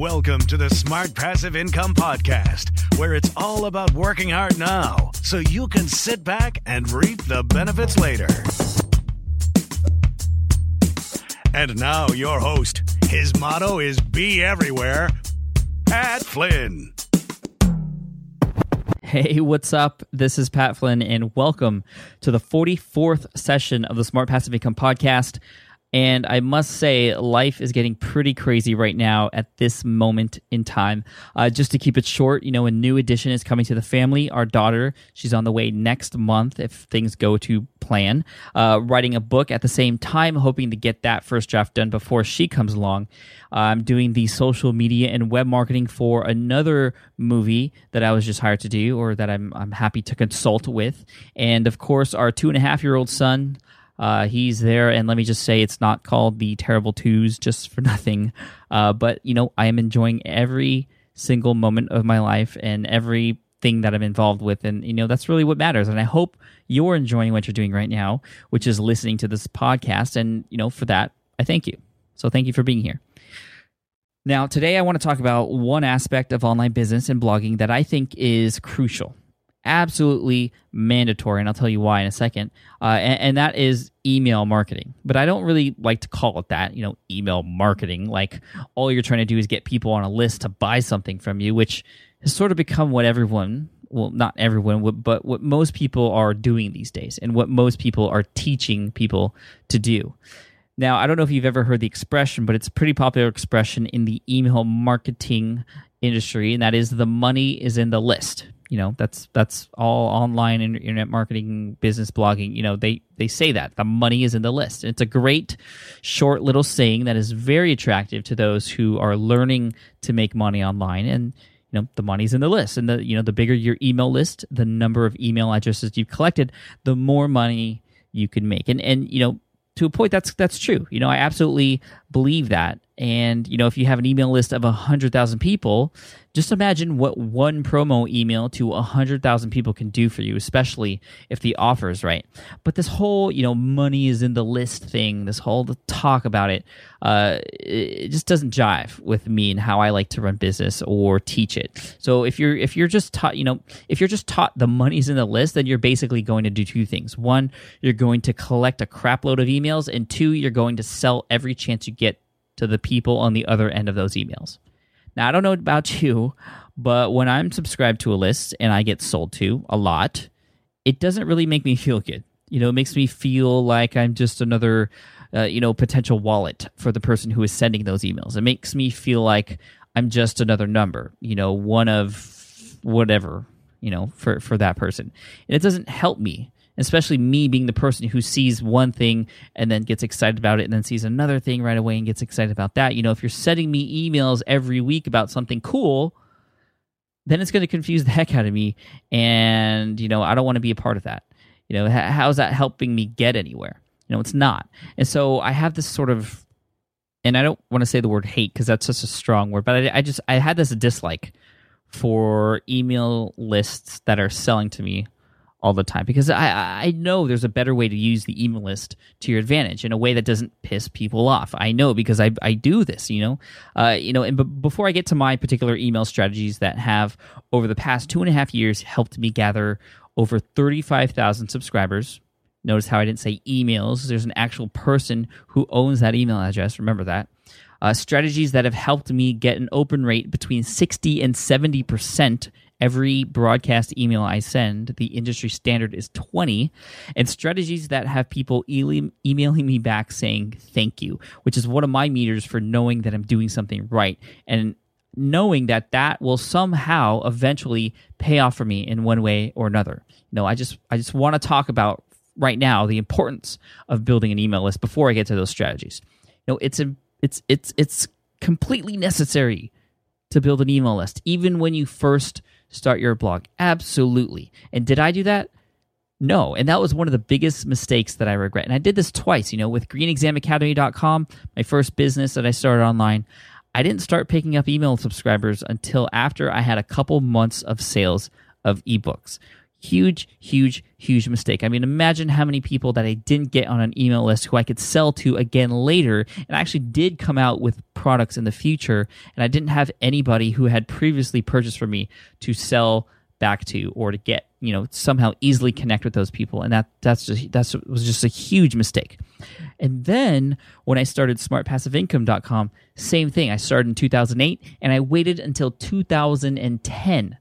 Welcome to the Smart Passive Income Podcast, where it's all about working hard now so you can sit back and reap the benefits later. And now, your host. His motto is Be Everywhere, Pat Flynn. Hey, what's up? This is Pat Flynn, and welcome to the 44th session of the Smart Passive Income Podcast. And I must say, life is getting pretty crazy right now at this moment in time. Uh, just to keep it short, you know, a new addition is coming to the family. Our daughter, she's on the way next month if things go to plan. Uh, writing a book at the same time, hoping to get that first draft done before she comes along. I'm doing the social media and web marketing for another movie that I was just hired to do, or that I'm I'm happy to consult with. And of course, our two and a half year old son. Uh, he's there, and let me just say, it's not called the Terrible Twos just for nothing. Uh, but you know, I am enjoying every single moment of my life and everything that I'm involved with, and you know, that's really what matters. And I hope you're enjoying what you're doing right now, which is listening to this podcast. And you know, for that, I thank you. So thank you for being here. Now, today I want to talk about one aspect of online business and blogging that I think is crucial absolutely mandatory, and I'll tell you why in a second. Uh, and, and, that is email marketing. But I don't really like to call it that. You know, email marketing. Like all you're trying to do is get people on a list to buy something from you, which has sort of become what everyone. Well, not everyone, but what most people are doing these days, and what most people are teaching people to do. Now, I don't know if you've ever heard the expression, but it's a pretty popular expression in the email marketing industry, and that is the money is in the list you know that's that's all online internet marketing business blogging you know they they say that the money is in the list. And it's a great short little saying that is very attractive to those who are learning to make money online. And you know the money's in the list. And the you know the bigger your email list the number of email addresses you've collected the more money you can make. And and you know to a point that's that's true. You know i absolutely believe that and you know if you have an email list of 100000 people just imagine what one promo email to 100,000 people can do for you, especially if the offer is right. But this whole, you know, money is in the list thing, this whole talk about it, uh, it just doesn't jive with me and how I like to run business or teach it. So if you're if you're just taught, you know, if you're just taught the money's in the list, then you're basically going to do two things. One, you're going to collect a crapload of emails, and two, you're going to sell every chance you to the people on the other end of those emails. Now, I don't know about you, but when I'm subscribed to a list and I get sold to a lot, it doesn't really make me feel good. You know, it makes me feel like I'm just another, uh, you know, potential wallet for the person who is sending those emails. It makes me feel like I'm just another number, you know, one of whatever, you know, for, for that person. And it doesn't help me especially me being the person who sees one thing and then gets excited about it and then sees another thing right away and gets excited about that. You know, if you're sending me emails every week about something cool, then it's going to confuse the heck out of me. And, you know, I don't want to be a part of that. You know, how's that helping me get anywhere? You know, it's not. And so I have this sort of, and I don't want to say the word hate because that's such a strong word, but I, I just, I had this dislike for email lists that are selling to me all the time because I, I know there's a better way to use the email list to your advantage in a way that doesn't piss people off. I know because I, I do this, you know, uh, you know. And b- before I get to my particular email strategies that have over the past two and a half years helped me gather over 35,000 subscribers. Notice how I didn't say emails. There's an actual person who owns that email address. Remember that. Uh, strategies that have helped me get an open rate between 60 and 70 percent every broadcast email I send. The industry standard is 20. And strategies that have people e- emailing me back saying thank you, which is one of my meters for knowing that I'm doing something right. And knowing that that will somehow eventually pay off for me in one way or another. You know, I just I just want to talk about right now the importance of building an email list before I get to those strategies. You know, it's a it's it's it's completely necessary to build an email list even when you first start your blog. Absolutely. And did I do that? No. And that was one of the biggest mistakes that I regret. And I did this twice, you know, with greenexamacademy.com, my first business that I started online. I didn't start picking up email subscribers until after I had a couple months of sales of ebooks. Huge, huge, huge mistake. I mean, imagine how many people that I didn't get on an email list who I could sell to again later and I actually did come out with products in the future. And I didn't have anybody who had previously purchased from me to sell back to or to get you know somehow easily connect with those people and that that's just that's was just a huge mistake and then when i started smartpassiveincome.com same thing i started in 2008 and i waited until 2010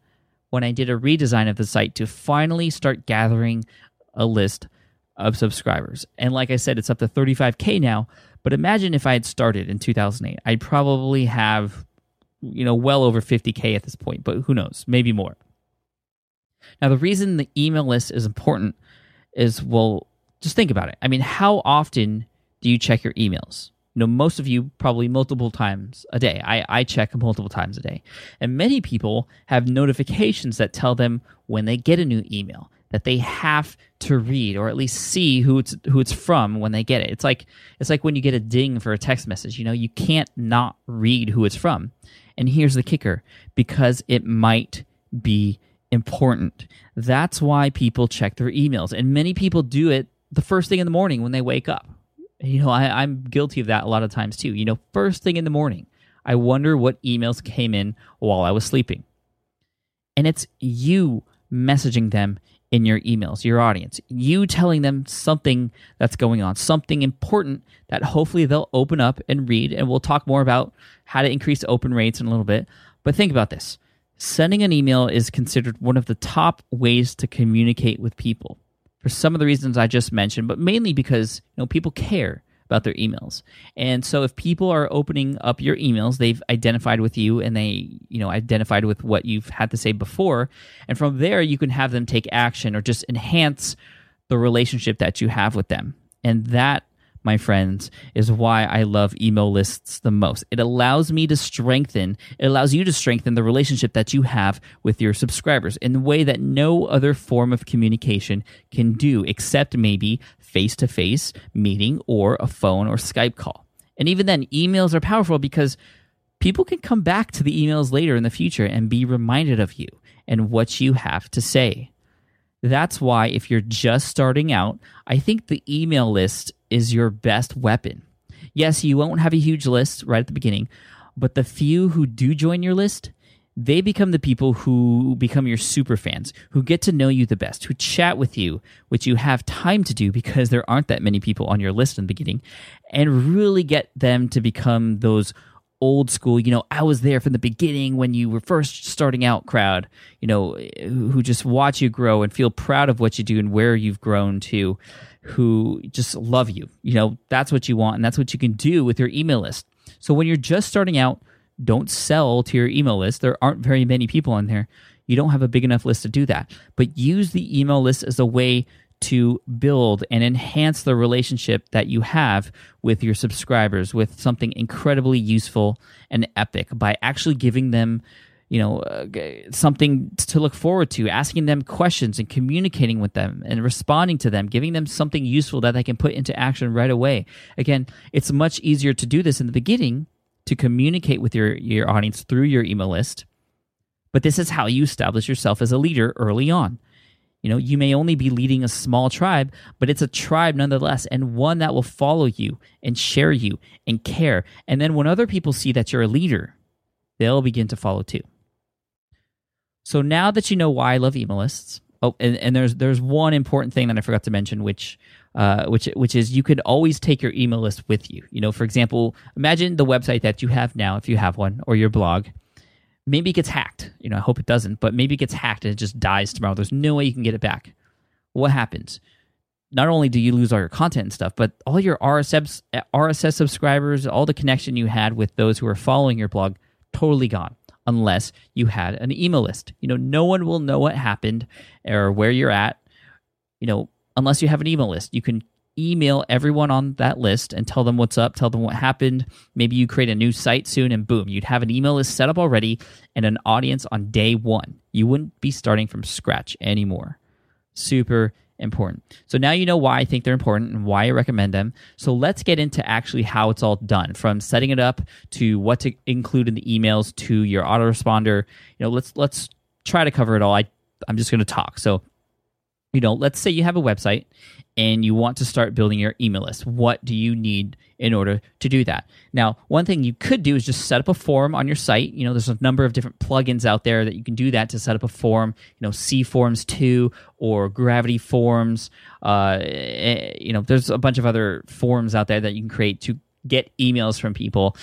when i did a redesign of the site to finally start gathering a list of subscribers and like i said it's up to 35k now but imagine if i had started in 2008 i'd probably have you know well over 50k at this point but who knows maybe more now, the reason the email list is important is well, just think about it. I mean, how often do you check your emails? Know, most of you probably multiple times a day. I, I check multiple times a day. And many people have notifications that tell them when they get a new email that they have to read or at least see who it's who it's from when they get it. It's like it's like when you get a ding for a text message, you know, you can't not read who it's from. And here's the kicker, because it might be important. That's why people check their emails. And many people do it the first thing in the morning when they wake up. You know, I, I'm guilty of that a lot of times too. You know, first thing in the morning, I wonder what emails came in while I was sleeping. And it's you messaging them in your emails, your audience, you telling them something that's going on, something important that hopefully they'll open up and read. And we'll talk more about how to increase open rates in a little bit. But think about this Sending an email is considered one of the top ways to communicate with people for some of the reasons I just mentioned, but mainly because you know people care about their emails. And so if people are opening up your emails, they've identified with you and they, you know, identified with what you've had to say before, and from there you can have them take action or just enhance the relationship that you have with them. And that my friends, is why I love email lists the most. It allows me to strengthen, it allows you to strengthen the relationship that you have with your subscribers in a way that no other form of communication can do, except maybe face to face meeting or a phone or Skype call. And even then, emails are powerful because people can come back to the emails later in the future and be reminded of you and what you have to say. That's why, if you're just starting out, I think the email list is your best weapon. Yes, you won't have a huge list right at the beginning, but the few who do join your list, they become the people who become your super fans, who get to know you the best, who chat with you, which you have time to do because there aren't that many people on your list in the beginning, and really get them to become those old school, you know, I was there from the beginning when you were first starting out crowd, you know, who just watch you grow and feel proud of what you do and where you've grown to, who just love you. You know, that's what you want and that's what you can do with your email list. So when you're just starting out, don't sell to your email list. There aren't very many people on there. You don't have a big enough list to do that. But use the email list as a way to build and enhance the relationship that you have with your subscribers with something incredibly useful and epic by actually giving them you know uh, something to look forward to asking them questions and communicating with them and responding to them giving them something useful that they can put into action right away. Again it's much easier to do this in the beginning to communicate with your your audience through your email list but this is how you establish yourself as a leader early on You know, you may only be leading a small tribe, but it's a tribe nonetheless, and one that will follow you and share you and care. And then when other people see that you're a leader, they'll begin to follow too. So now that you know why I love email lists, oh, and, and there's there's one important thing that I forgot to mention, which uh, which which is you could always take your email list with you. You know, for example, imagine the website that you have now, if you have one, or your blog maybe it gets hacked. You know, I hope it doesn't, but maybe it gets hacked and it just dies tomorrow. There's no way you can get it back. What happens? Not only do you lose all your content and stuff, but all your RSS RSS subscribers, all the connection you had with those who are following your blog, totally gone. Unless you had an email list. You know, no one will know what happened or where you're at. You know, unless you have an email list. You can email everyone on that list and tell them what's up, tell them what happened. Maybe you create a new site soon and boom, you'd have an email list set up already and an audience on day one. You wouldn't be starting from scratch anymore. Super important. So now you know why I think they're important and why I recommend them. So let's get into actually how it's all done from setting it up to what to include in the emails to your autoresponder. You know, let's let's try to cover it all. I I'm just going to talk. So you know, let's say you have a website and you want to start building your email list. What do you need in order to do that? Now, one thing you could do is just set up a form on your site. You know, there's a number of different plugins out there that you can do that to set up a form. You know, C Forms 2 or Gravity Forms. Uh, eh, you know, there's a bunch of other forms out there that you can create to get emails from people.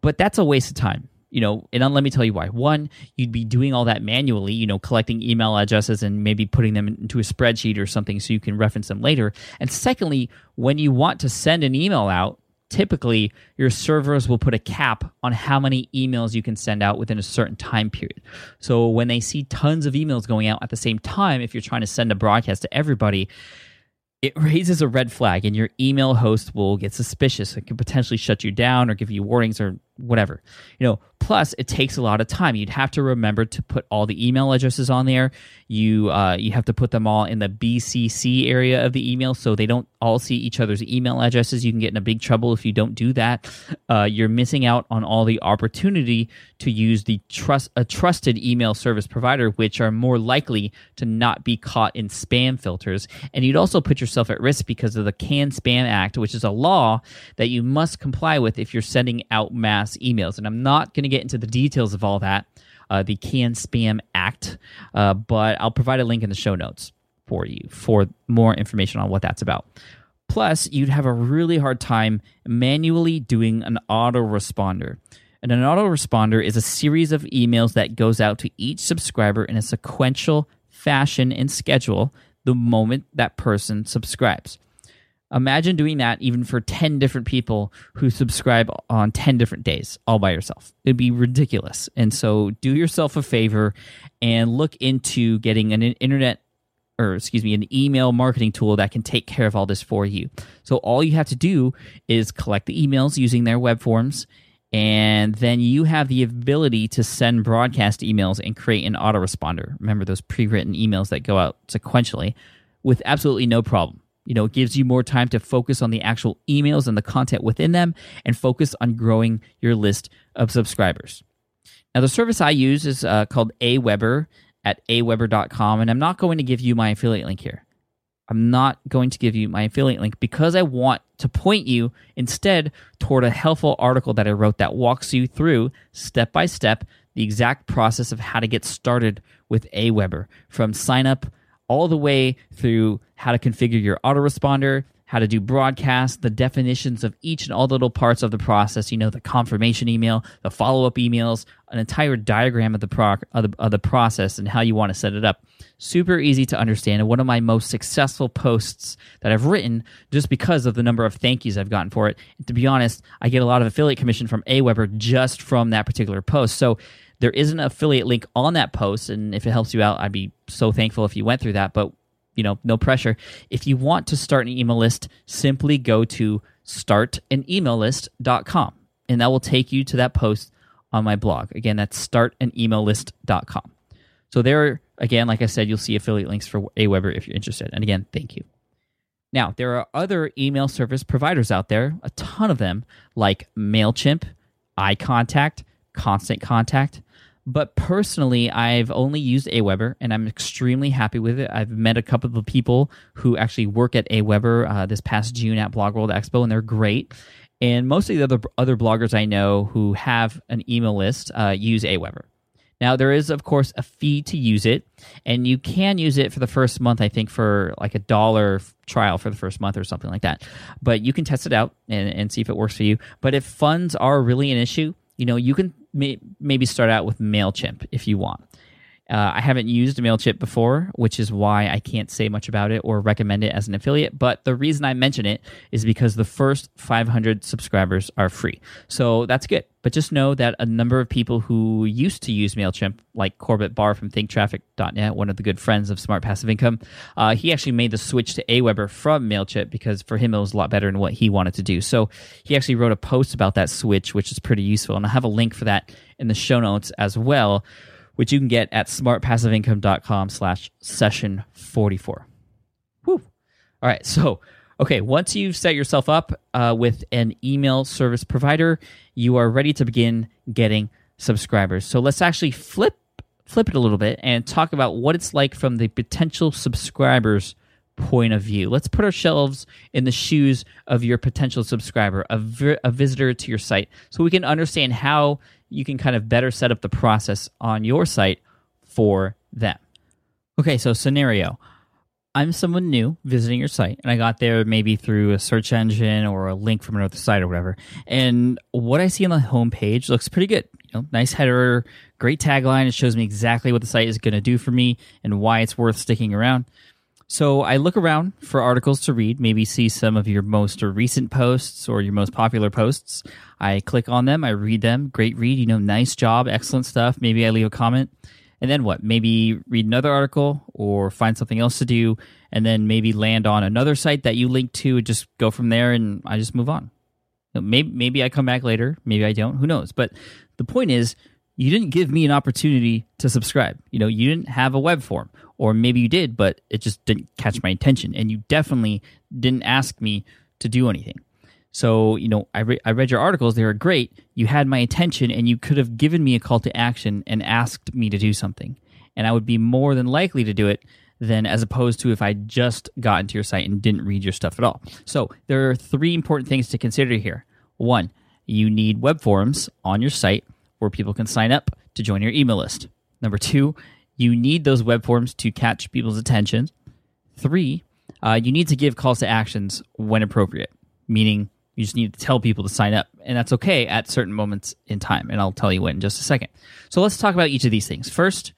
But that's a waste of time you know, and let me tell you why. One, you'd be doing all that manually, you know, collecting email addresses and maybe putting them into a spreadsheet or something so you can reference them later. And secondly, when you want to send an email out, typically your servers will put a cap on how many emails you can send out within a certain time period. So when they see tons of emails going out at the same time, if you're trying to send a broadcast to everybody, it raises a red flag and your email host will get suspicious. It could potentially shut you down or give you warnings or whatever. You know, plus it takes a lot of time. You'd have to remember to put all the email addresses on there. You uh, you have to put them all in the BCC area of the email so they don't all see each other's email addresses. You can get in a big trouble if you don't do that. Uh, you're missing out on all the opportunity to use the trust a trusted email service provider, which are more likely to not be caught in spam filters. And you'd also put yourself at risk because of the CAN Spam Act, which is a law that you must comply with if you're sending out mass emails. And I'm not going to get into the details of all that, uh, the CAN Spam Act, uh, but I'll provide a link in the show notes for you for more information on what that's about. Plus, you'd have a really hard time manually doing an autoresponder. And an autoresponder is a series of emails that goes out to each subscriber in a sequential fashion and schedule the moment that person subscribes. Imagine doing that even for 10 different people who subscribe on 10 different days all by yourself. It'd be ridiculous. And so do yourself a favor and look into getting an internet or excuse me, an email marketing tool that can take care of all this for you. So all you have to do is collect the emails using their web forms and then you have the ability to send broadcast emails and create an autoresponder. Remember those pre-written emails that go out sequentially with absolutely no problem. You know, it gives you more time to focus on the actual emails and the content within them and focus on growing your list of subscribers. Now, the service I use is uh, called Aweber at aweber.com, and I'm not going to give you my affiliate link here. I'm not going to give you my affiliate link because I want to point you instead toward a helpful article that I wrote that walks you through step by step the exact process of how to get started with Aweber from sign up all the way through how to configure your autoresponder, how to do broadcasts, the definitions of each and all the little parts of the process, you know, the confirmation email, the follow up emails, an entire diagram of the, pro- of the, of the process and how you want to set it up. Super easy to understand, and one of my most successful posts that I've written just because of the number of thank yous I've gotten for it. And to be honest, I get a lot of affiliate commission from Aweber just from that particular post. So there is an affiliate link on that post, and if it helps you out, I'd be so thankful if you went through that. But you know, no pressure. If you want to start an email list, simply go to startanemaillist.com, and that will take you to that post on my blog. Again, that's startanemaillist.com. So there, again, like I said, you'll see affiliate links for Aweber if you're interested. And again, thank you. Now, there are other email service providers out there, a ton of them, like MailChimp, iContact, Constant Contact, But personally, I've only used Aweber and I'm extremely happy with it. I've met a couple of people who actually work at Aweber uh, this past June at Blog World Expo, and they're great. And most of the other other bloggers I know who have an email list uh, use Aweber. Now there is of course a fee to use it, and you can use it for the first month. I think for like a dollar trial for the first month or something like that. But you can test it out and, and see if it works for you. But if funds are really an issue, you know you can may, maybe start out with Mailchimp if you want. Uh, I haven't used MailChimp before, which is why I can't say much about it or recommend it as an affiliate. But the reason I mention it is because the first 500 subscribers are free. So that's good. But just know that a number of people who used to use MailChimp, like Corbett Barr from thinktraffic.net, one of the good friends of Smart Passive Income, uh, he actually made the switch to Aweber from MailChimp because for him it was a lot better in what he wanted to do. So he actually wrote a post about that switch, which is pretty useful. And I have a link for that in the show notes as well which you can get at smartpassiveincome.com slash session 44. Whew. All right. So, okay, once you've set yourself up uh, with an email service provider, you are ready to begin getting subscribers. So let's actually flip flip it a little bit and talk about what it's like from the potential subscribers point of view. Let's put ourselves in the shoes of your potential subscriber, a, vi- a visitor to your site, so we can understand how you can kind of better set up the process on your site for them. Okay, so scenario. I'm someone new visiting your site, and I got there maybe through a search engine or a link from another site or whatever. And what I see on the homepage looks pretty good. You know, nice header, great tagline. It shows me exactly what the site is going to do for me and why it's worth sticking around. So I look around for articles to read, maybe see some of your most recent posts or your most popular posts. I click on them, I read them. Great read, you know, nice job, excellent stuff. Maybe I leave a comment. And then what? Maybe read another article or find something else to do and then maybe land on another site that you link to and just go from there and I just move on. Maybe maybe I come back later, maybe I don't, who knows. But the point is you didn't give me an opportunity to subscribe. You know, you didn't have a web form, or maybe you did, but it just didn't catch my attention, and you definitely didn't ask me to do anything. So, you know, I, re- I read your articles, they were great. You had my attention, and you could have given me a call to action and asked me to do something. And I would be more than likely to do it than as opposed to if I just got into your site and didn't read your stuff at all. So, there are three important things to consider here. One, you need web forms on your site where people can sign up to join your email list. Number two, you need those web forms to catch people's attention. Three, uh, you need to give calls to actions when appropriate, meaning you just need to tell people to sign up, and that's okay at certain moments in time. And I'll tell you when in just a second. So let's talk about each of these things. First,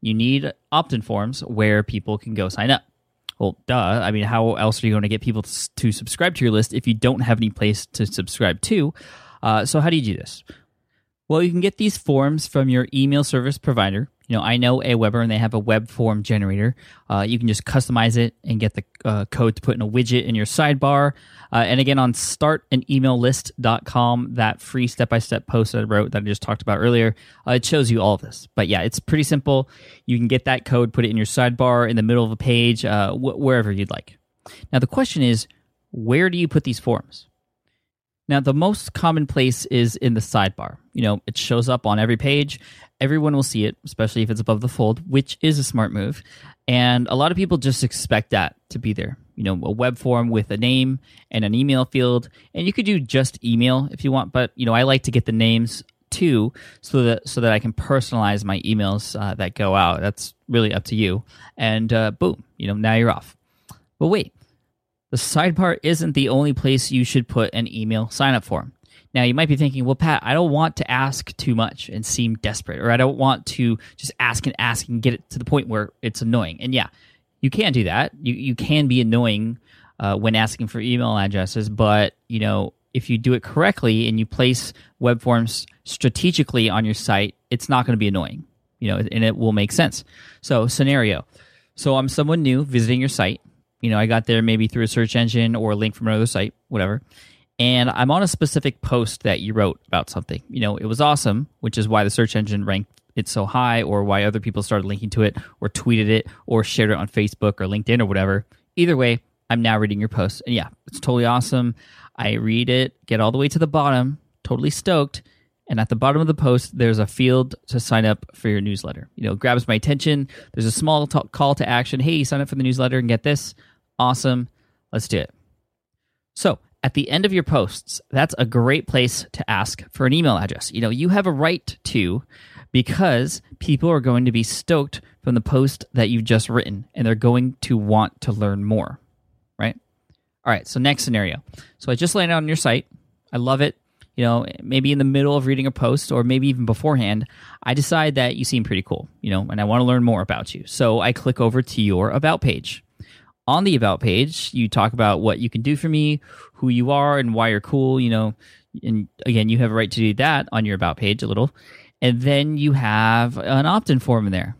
you need opt in forms where people can go sign up. Well, duh. I mean, how else are you going to get people to subscribe to your list if you don't have any place to subscribe to? Uh, so, how do you do this? Well, you can get these forms from your email service provider. You know, I know Aweber and they have a web form generator. Uh, you can just customize it and get the uh, code to put in a widget in your sidebar. Uh, and again, on startanemaillist.com, that free step by step post that I wrote that I just talked about earlier, uh, it shows you all of this. But yeah, it's pretty simple. You can get that code, put it in your sidebar, in the middle of a page, uh, wh- wherever you'd like. Now, the question is where do you put these forms? Now, the most common place is in the sidebar. You know, it shows up on every page. Everyone will see it, especially if it's above the fold, which is a smart move. And a lot of people just expect that to be there. You know, a web form with a name and an email field. And you could do just email if you want, but you know, I like to get the names too, so that so that I can personalize my emails uh, that go out. That's really up to you. And uh, boom, you know, now you're off. But wait, the sidebar isn't the only place you should put an email sign up form. Now, you might be thinking, well, Pat, I don't want to ask too much and seem desperate, or I don't want to just ask and ask and get it to the point where it's annoying. And yeah, you can do that. You, you can be annoying uh, when asking for email addresses, but, you know, if you do it correctly and you place web forms strategically on your site, it's not going to be annoying, you know, and it will make sense. So, scenario. So, I'm someone new visiting your site you know, I got there maybe through a search engine or a link from another site, whatever. And I'm on a specific post that you wrote about something. You know, it was awesome, which is why the search engine ranked it so high, or why other people started linking to it, or tweeted it, or shared it on Facebook or LinkedIn or whatever. Either way, I'm now reading your post. And yeah, it's totally awesome. I read it, get all the way to the bottom, totally stoked. And at the bottom of the post, there's a field to sign up for your newsletter. You know, grabs my attention. There's a small t- call to action. Hey, sign up for the newsletter and get this. Awesome. Let's do it. So, at the end of your posts, that's a great place to ask for an email address. You know, you have a right to because people are going to be stoked from the post that you've just written and they're going to want to learn more, right? All right, so next scenario. So I just landed on your site. I love it. You know, maybe in the middle of reading a post or maybe even beforehand, I decide that you seem pretty cool, you know, and I want to learn more about you. So I click over to your About page. On the About page, you talk about what you can do for me, who you are, and why you're cool, you know. And again, you have a right to do that on your About page a little. And then you have an opt in form in there.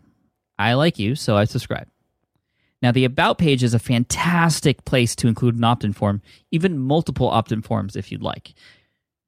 I like you, so I subscribe. Now, the About page is a fantastic place to include an opt in form, even multiple opt in forms if you'd like.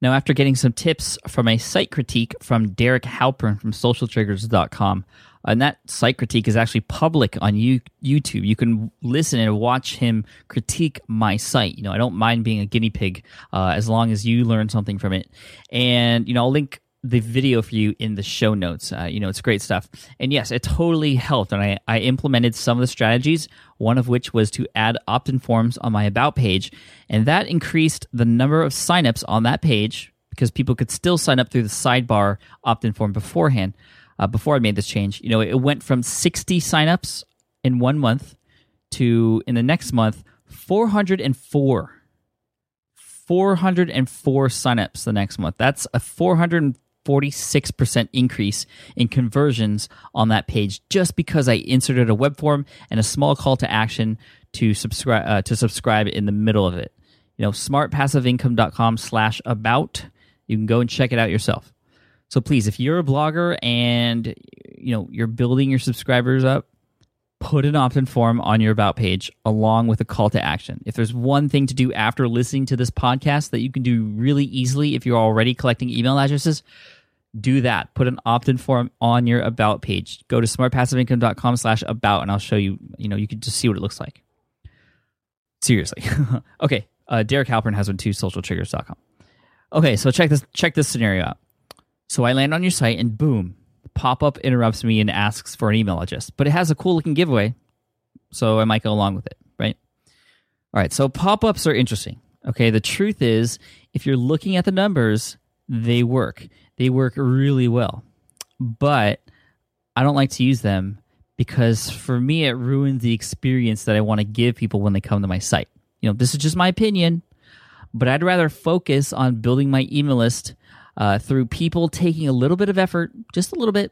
Now, after getting some tips from a site critique from Derek Halpern from socialtriggers.com, and that site critique is actually public on you, YouTube. You can listen and watch him critique my site. You know, I don't mind being a guinea pig uh, as long as you learn something from it. And you know, I'll link the video for you in the show notes. Uh, you know, it's great stuff. And yes, it totally helped. And I, I implemented some of the strategies, one of which was to add opt in forms on my About page. And that increased the number of signups on that page because people could still sign up through the sidebar opt in form beforehand. Uh, before I made this change, you know, it went from 60 signups in one month to in the next month, 404. 404 signups the next month. That's a 400 46% increase in conversions on that page just because I inserted a web form and a small call to action to subscribe uh, to subscribe in the middle of it. You know, smartpassiveincome.com slash about. You can go and check it out yourself. So please, if you're a blogger and you know you're building your subscribers up, put an opt-in form on your about page along with a call to action. If there's one thing to do after listening to this podcast that you can do really easily if you're already collecting email addresses, do that. Put an opt-in form on your about page. Go to smartpassiveincome.com slash about and I'll show you, you know, you can just see what it looks like. Seriously. okay. Uh, Derek Halpern has one too, socialtriggers.com. Okay, so check this check this scenario out. So I land on your site and boom, pop up interrupts me and asks for an email address. But it has a cool looking giveaway, so I might go along with it, right? All right, so pop ups are interesting. Okay, the truth is, if you're looking at the numbers, they work. They work really well. But I don't like to use them because for me, it ruins the experience that I want to give people when they come to my site. You know, this is just my opinion, but I'd rather focus on building my email list uh, through people taking a little bit of effort, just a little bit,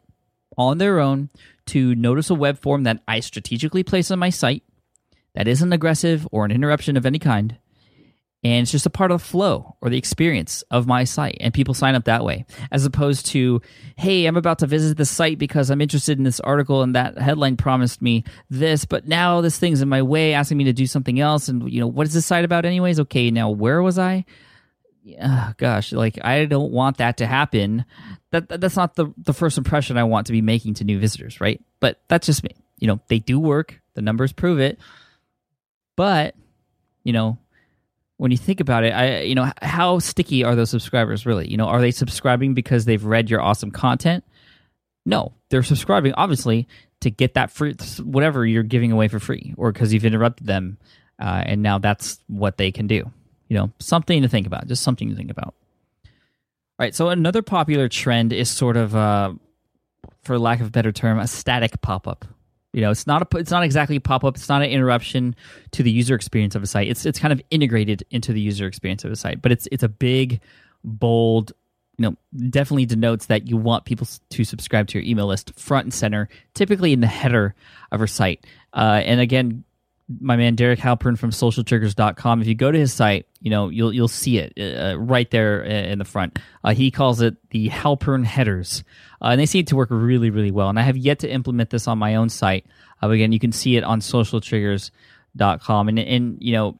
on their own to notice a web form that I strategically place on my site that isn't aggressive or an interruption of any kind. And it's just a part of the flow or the experience of my site. And people sign up that way, as opposed to, hey, I'm about to visit the site because I'm interested in this article and that headline promised me this, but now this thing's in my way asking me to do something else. And, you know, what is this site about, anyways? Okay, now where was I? Oh, gosh, like I don't want that to happen. That, that that's not the the first impression I want to be making to new visitors, right? But that's just me. You know, they do work. The numbers prove it. But you know, when you think about it, I you know how sticky are those subscribers really? You know, are they subscribing because they've read your awesome content? No, they're subscribing obviously to get that free whatever you're giving away for free, or because you've interrupted them, uh, and now that's what they can do you know, something to think about, just something to think about. All right, so another popular trend is sort of, uh, for lack of a better term, a static pop up. You know, it's not a, it's not exactly pop up. It's not an interruption to the user experience of a site. It's it's kind of integrated into the user experience of a site, but it's it's a big, bold, you know, definitely denotes that you want people to subscribe to your email list front and center, typically in the header of your site. Uh, and again, my man Derek Halpern from socialtriggers.com. If you go to his site, you know, you'll you'll see it uh, right there in the front. Uh, he calls it the Halpern headers. Uh, and they seem to work really, really well. And I have yet to implement this on my own site. Uh, again, you can see it on socialtriggers.com. And, and, you know,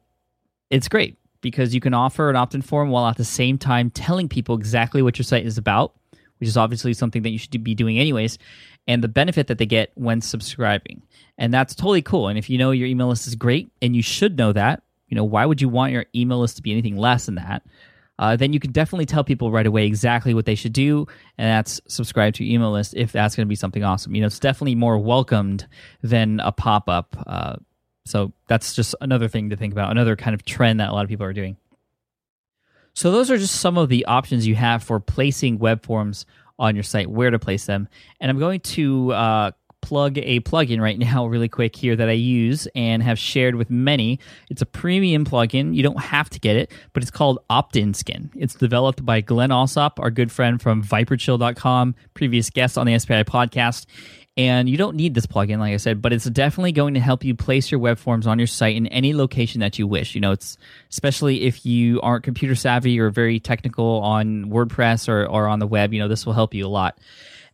it's great because you can offer an opt in form while at the same time telling people exactly what your site is about, which is obviously something that you should be doing anyways and the benefit that they get when subscribing. And that's totally cool. And if you know your email list is great, and you should know that, you know, why would you want your email list to be anything less than that? uh, then you can definitely tell people right away exactly what they should do, and that's subscribe to your email list if that's going to be something awesome. You know, it's definitely more welcomed than a pop up. Uh, so that's just another thing to think about, another kind of trend that a lot of people are doing. So those are just some of the options you have for placing web forms on your site, where to place them. And I'm going to uh, plug a plugin right now, really quick here, that I use and have shared with many. It's a premium plugin. You don't have to get it, but it's called Opt-in Skin. It's developed by Glen Allsopp, our good friend from ViperChill.com, previous guest on the SPI podcast. And you don't need this plugin, like I said, but it's definitely going to help you place your web forms on your site in any location that you wish. You know, it's especially if you aren't computer savvy or very technical on WordPress or, or on the web, you know, this will help you a lot.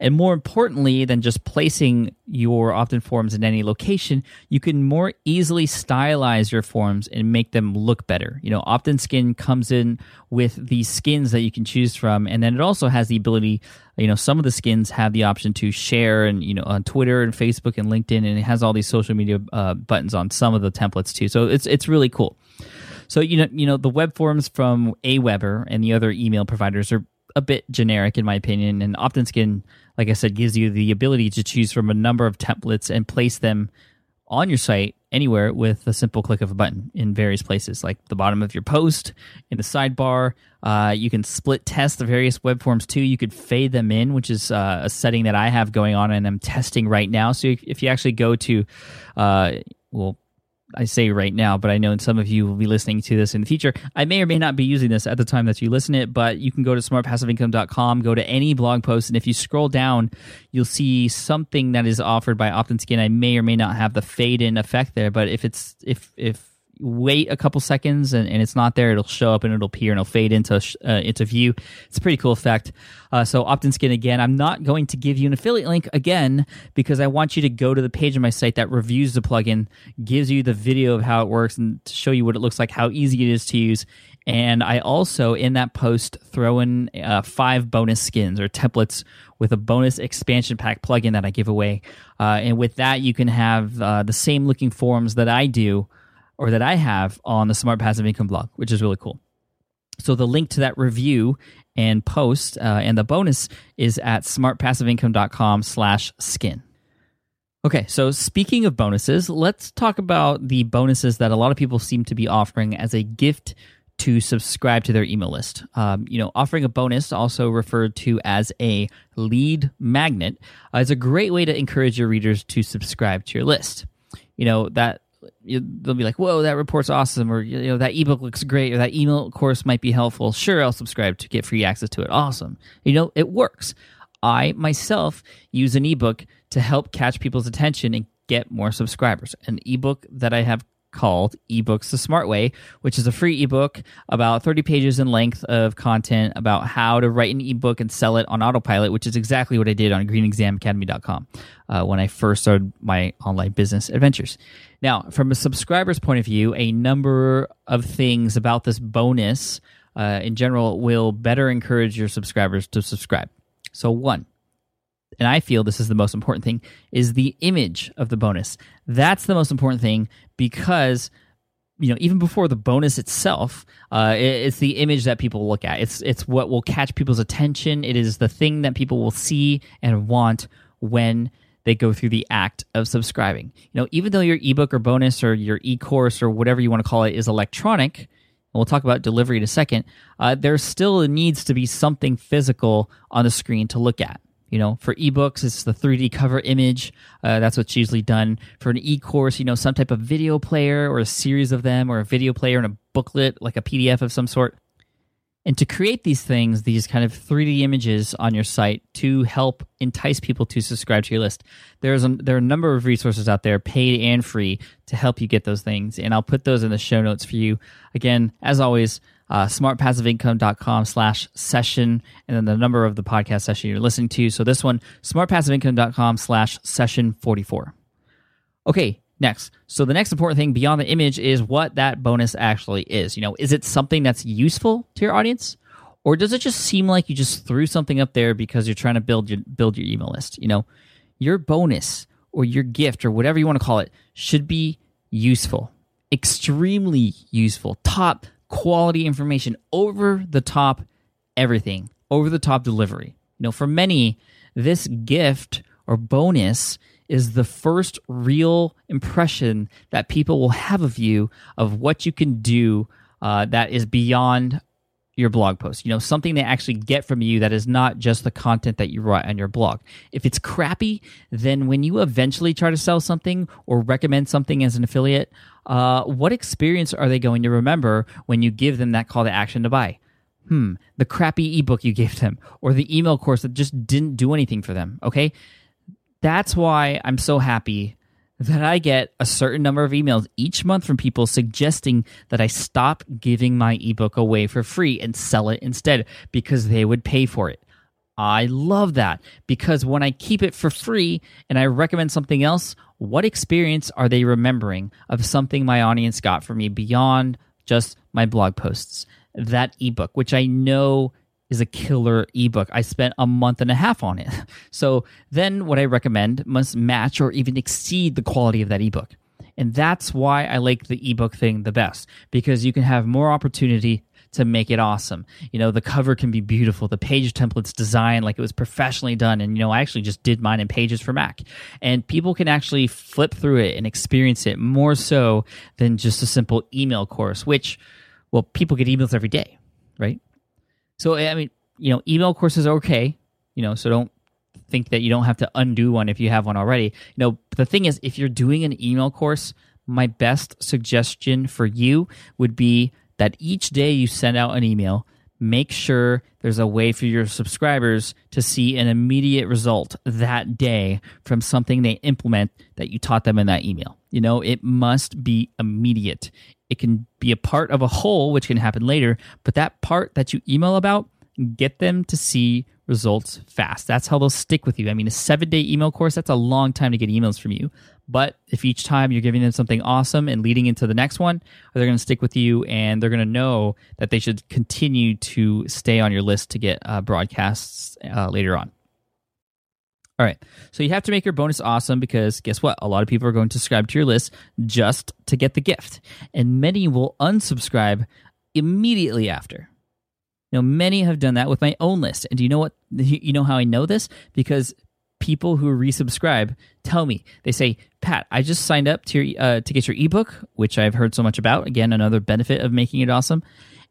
And more importantly than just placing your opt-in forms in any location, you can more easily stylize your forms and make them look better. You know, opt-in skin comes in with these skins that you can choose from, and then it also has the ability. You know, some of the skins have the option to share, and you know, on Twitter and Facebook and LinkedIn, and it has all these social media uh, buttons on some of the templates too. So it's it's really cool. So you know, you know, the web forms from Aweber and the other email providers are a bit generic in my opinion, and opt-in skin like I said, gives you the ability to choose from a number of templates and place them on your site anywhere with a simple click of a button in various places, like the bottom of your post, in the sidebar. Uh, you can split test the various web forms too. You could fade them in, which is uh, a setting that I have going on and I'm testing right now. So if, if you actually go to, uh, well, I say right now, but I know some of you will be listening to this in the future. I may or may not be using this at the time that you listen it, but you can go to smartpassiveincome.com, go to any blog post, and if you scroll down, you'll see something that is offered by Opt-in Skin. I may or may not have the fade in effect there, but if it's if if wait a couple seconds and, and, it's not there, it'll show up and it'll appear and it'll fade into uh, into view. It's a pretty cool effect. Uh, so opt-in skin again. I'm not going to give you an affiliate link again because I want you to go to the page of my site that reviews the plugin, gives you the video of how it works, and to show you what it looks like, how easy it is to use. And I also in that post throw in uh, five bonus skins or templates with a bonus expansion pack plugin that I give away. Uh, and with that, you can have uh, the same looking forms that I do or that I have on the Smart Passive Income blog, which is really cool. So the link to that review and post uh, and the bonus is at smartpassiveincome.com slash skin. Okay, so speaking of bonuses, let's talk about the bonuses that a lot of people seem to be offering as a gift to subscribe to their email list. Um, you know, offering a bonus, also referred to as a lead magnet, uh, is a great way to encourage your readers to subscribe to your list. You know, that they'll be like, "Whoa, that report's awesome," or you know, that ebook looks great, or that email course might be helpful. Sure, I'll subscribe to get free access to it. Awesome. You know, it works. I myself use an ebook to help catch people's attention and get more subscribers. An ebook that I have called eBooks the Smart Way, which is a free ebook about 30 pages in length of content about how to write an ebook and sell it on autopilot, which is exactly what I did on greenexamacademy.com uh, when I first started my online business adventures. Now, from a subscriber's point of view, a number of things about this bonus uh, in general will better encourage your subscribers to subscribe. So, one, and I feel this is the most important thing, is the image of the bonus. That's the most important thing because you know even before the bonus itself uh, it's the image that people look at. It's it's what will catch people's attention. It is the thing that people will see and want when they go through the act of subscribing. You know even though your ebook or bonus or your e-course or whatever you want to call it is electronic and we'll talk about delivery in a second uh, there still needs to be something physical on the screen to look at you know, for ebooks, it's the 3D cover image. Uh, that's what's usually done. For an e-course, you know, some type of video player or a series of them, or a video player and a booklet, like a PDF of some sort. And to create these things, these kind of 3D images on your site to help entice people to subscribe to your list, there's a, there are a number of resources out there, paid and free, to help you get those things. And I'll put those in the show notes for you. Again, as always, uh, smartpassiveincome.com slash session, and then the number of the podcast session you're listening to. So this one, smartpassiveincome.com slash session 44. Okay, next. So the next important thing beyond the image is what that bonus actually is. You know, is it something that's useful to your audience? Or does it just seem like you just threw something up there because you're trying to build your build your email list? You know, your bonus or your gift or whatever you want to call it should be useful, extremely useful, top quality information, over the top everything, over the top delivery. You know, for many, this gift or bonus is the first real impression that people will have of you of what you can do uh, that is beyond your blog post. You know, something they actually get from you that is not just the content that you write on your blog. If it's crappy, then when you eventually try to sell something or recommend something as an affiliate, uh, what experience are they going to remember when you give them that call to action to buy? Hmm, the crappy ebook you gave them or the email course that just didn't do anything for them. Okay. That's why I'm so happy that I get a certain number of emails each month from people suggesting that I stop giving my ebook away for free and sell it instead because they would pay for it. I love that because when I keep it for free and I recommend something else, what experience are they remembering of something my audience got from me beyond just my blog posts? That ebook, which I know is a killer ebook. I spent a month and a half on it. So then what I recommend must match or even exceed the quality of that ebook. And that's why I like the ebook thing the best because you can have more opportunity to make it awesome. You know, the cover can be beautiful, the page template's designed like it was professionally done. And, you know, I actually just did mine in Pages for Mac. And people can actually flip through it and experience it more so than just a simple email course, which, well, people get emails every day, right? So I mean, you know, email courses are okay. You know, so don't think that you don't have to undo one if you have one already. You know, the thing is, if you're doing an email course, my best suggestion for you would be that each day you send out an email, make sure there's a way for your subscribers to see an immediate result that day from something they implement that you taught them in that email. You know, it must be immediate. It can be a part of a whole, which can happen later, but that part that you email about, get them to see results fast. That's how they'll stick with you. I mean, a seven day email course, that's a long time to get emails from you. But if each time you're giving them something awesome and leading into the next one, they're going to stick with you and they're going to know that they should continue to stay on your list to get uh, broadcasts uh, later on. All right. So you have to make your bonus awesome because guess what? A lot of people are going to subscribe to your list just to get the gift. And many will unsubscribe immediately after. Know, many have done that with my own list. And do you know what? You know how I know this? Because people who resubscribe tell me. They say pat i just signed up to your, uh, to get your ebook which i've heard so much about. Again another benefit of making it awesome.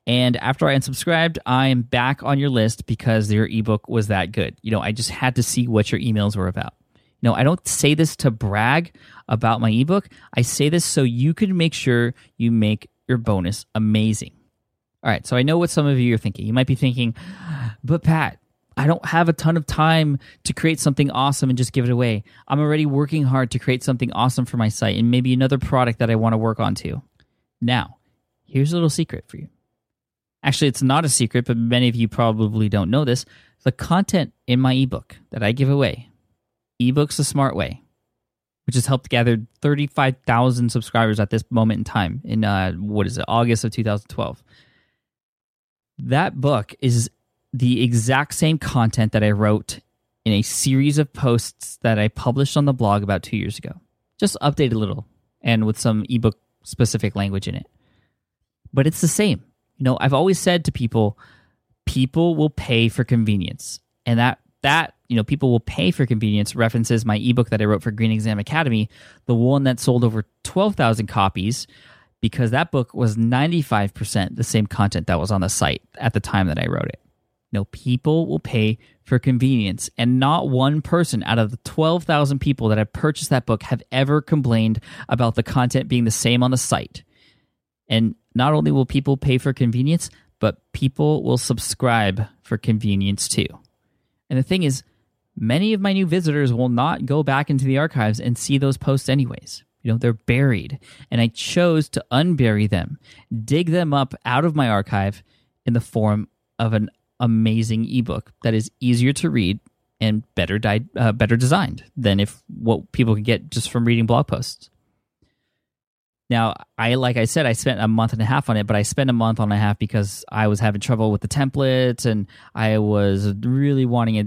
And after i unsubscribed i am back on your list because your ebook was that good. You know i just had to see what your emails were about. Know i don't say this to brag about my ebook. I say this so you can make sure you make your bonus amazing. All right, so I know what some of you are thinking. You might be thinking, but Pat, I don't have a ton of time to create something awesome and just give it away. I'm already working hard to create something awesome for my site and maybe another product that I want to work on too. Now, here's a little secret for you. Actually, it's not a secret, but many of you probably don't know this. The content in my ebook that I give away, eBooks the Smart Way, which has helped gather 35,000 subscribers at this moment in time in uh, what is it, August of 2012 that book is the exact same content that I wrote in a series of posts that I published on the blog about two years ago. Just updated a little and with some ebook specific language in it. But it's the same. You know, I've always said to people, people will pay for convenience. And that that, you know, people will pay for convenience references my ebook that I wrote for Green Exam Academy, the one that sold over 12,000 copies because that book was 95% the same content that was on the site at the time that I wrote it. Know, people will pay for convenience, and not one person out of the 12,000 people that have purchased that book have ever complained about the content being the same on the site. And not only will people pay for convenience, but people will subscribe for convenience too. And the thing is, many of my new visitors will not go back into the archives and see those posts anyways. You know, they're buried. And I chose to unbury them, dig them up out of my archive in the form of an amazing ebook that is easier to read and better di- uh, better designed than if what people can get just from reading blog posts. Now, I like I said, I spent a month and a half on it, but I spent a month and a half because I was having trouble with the templates and I was really wanting a,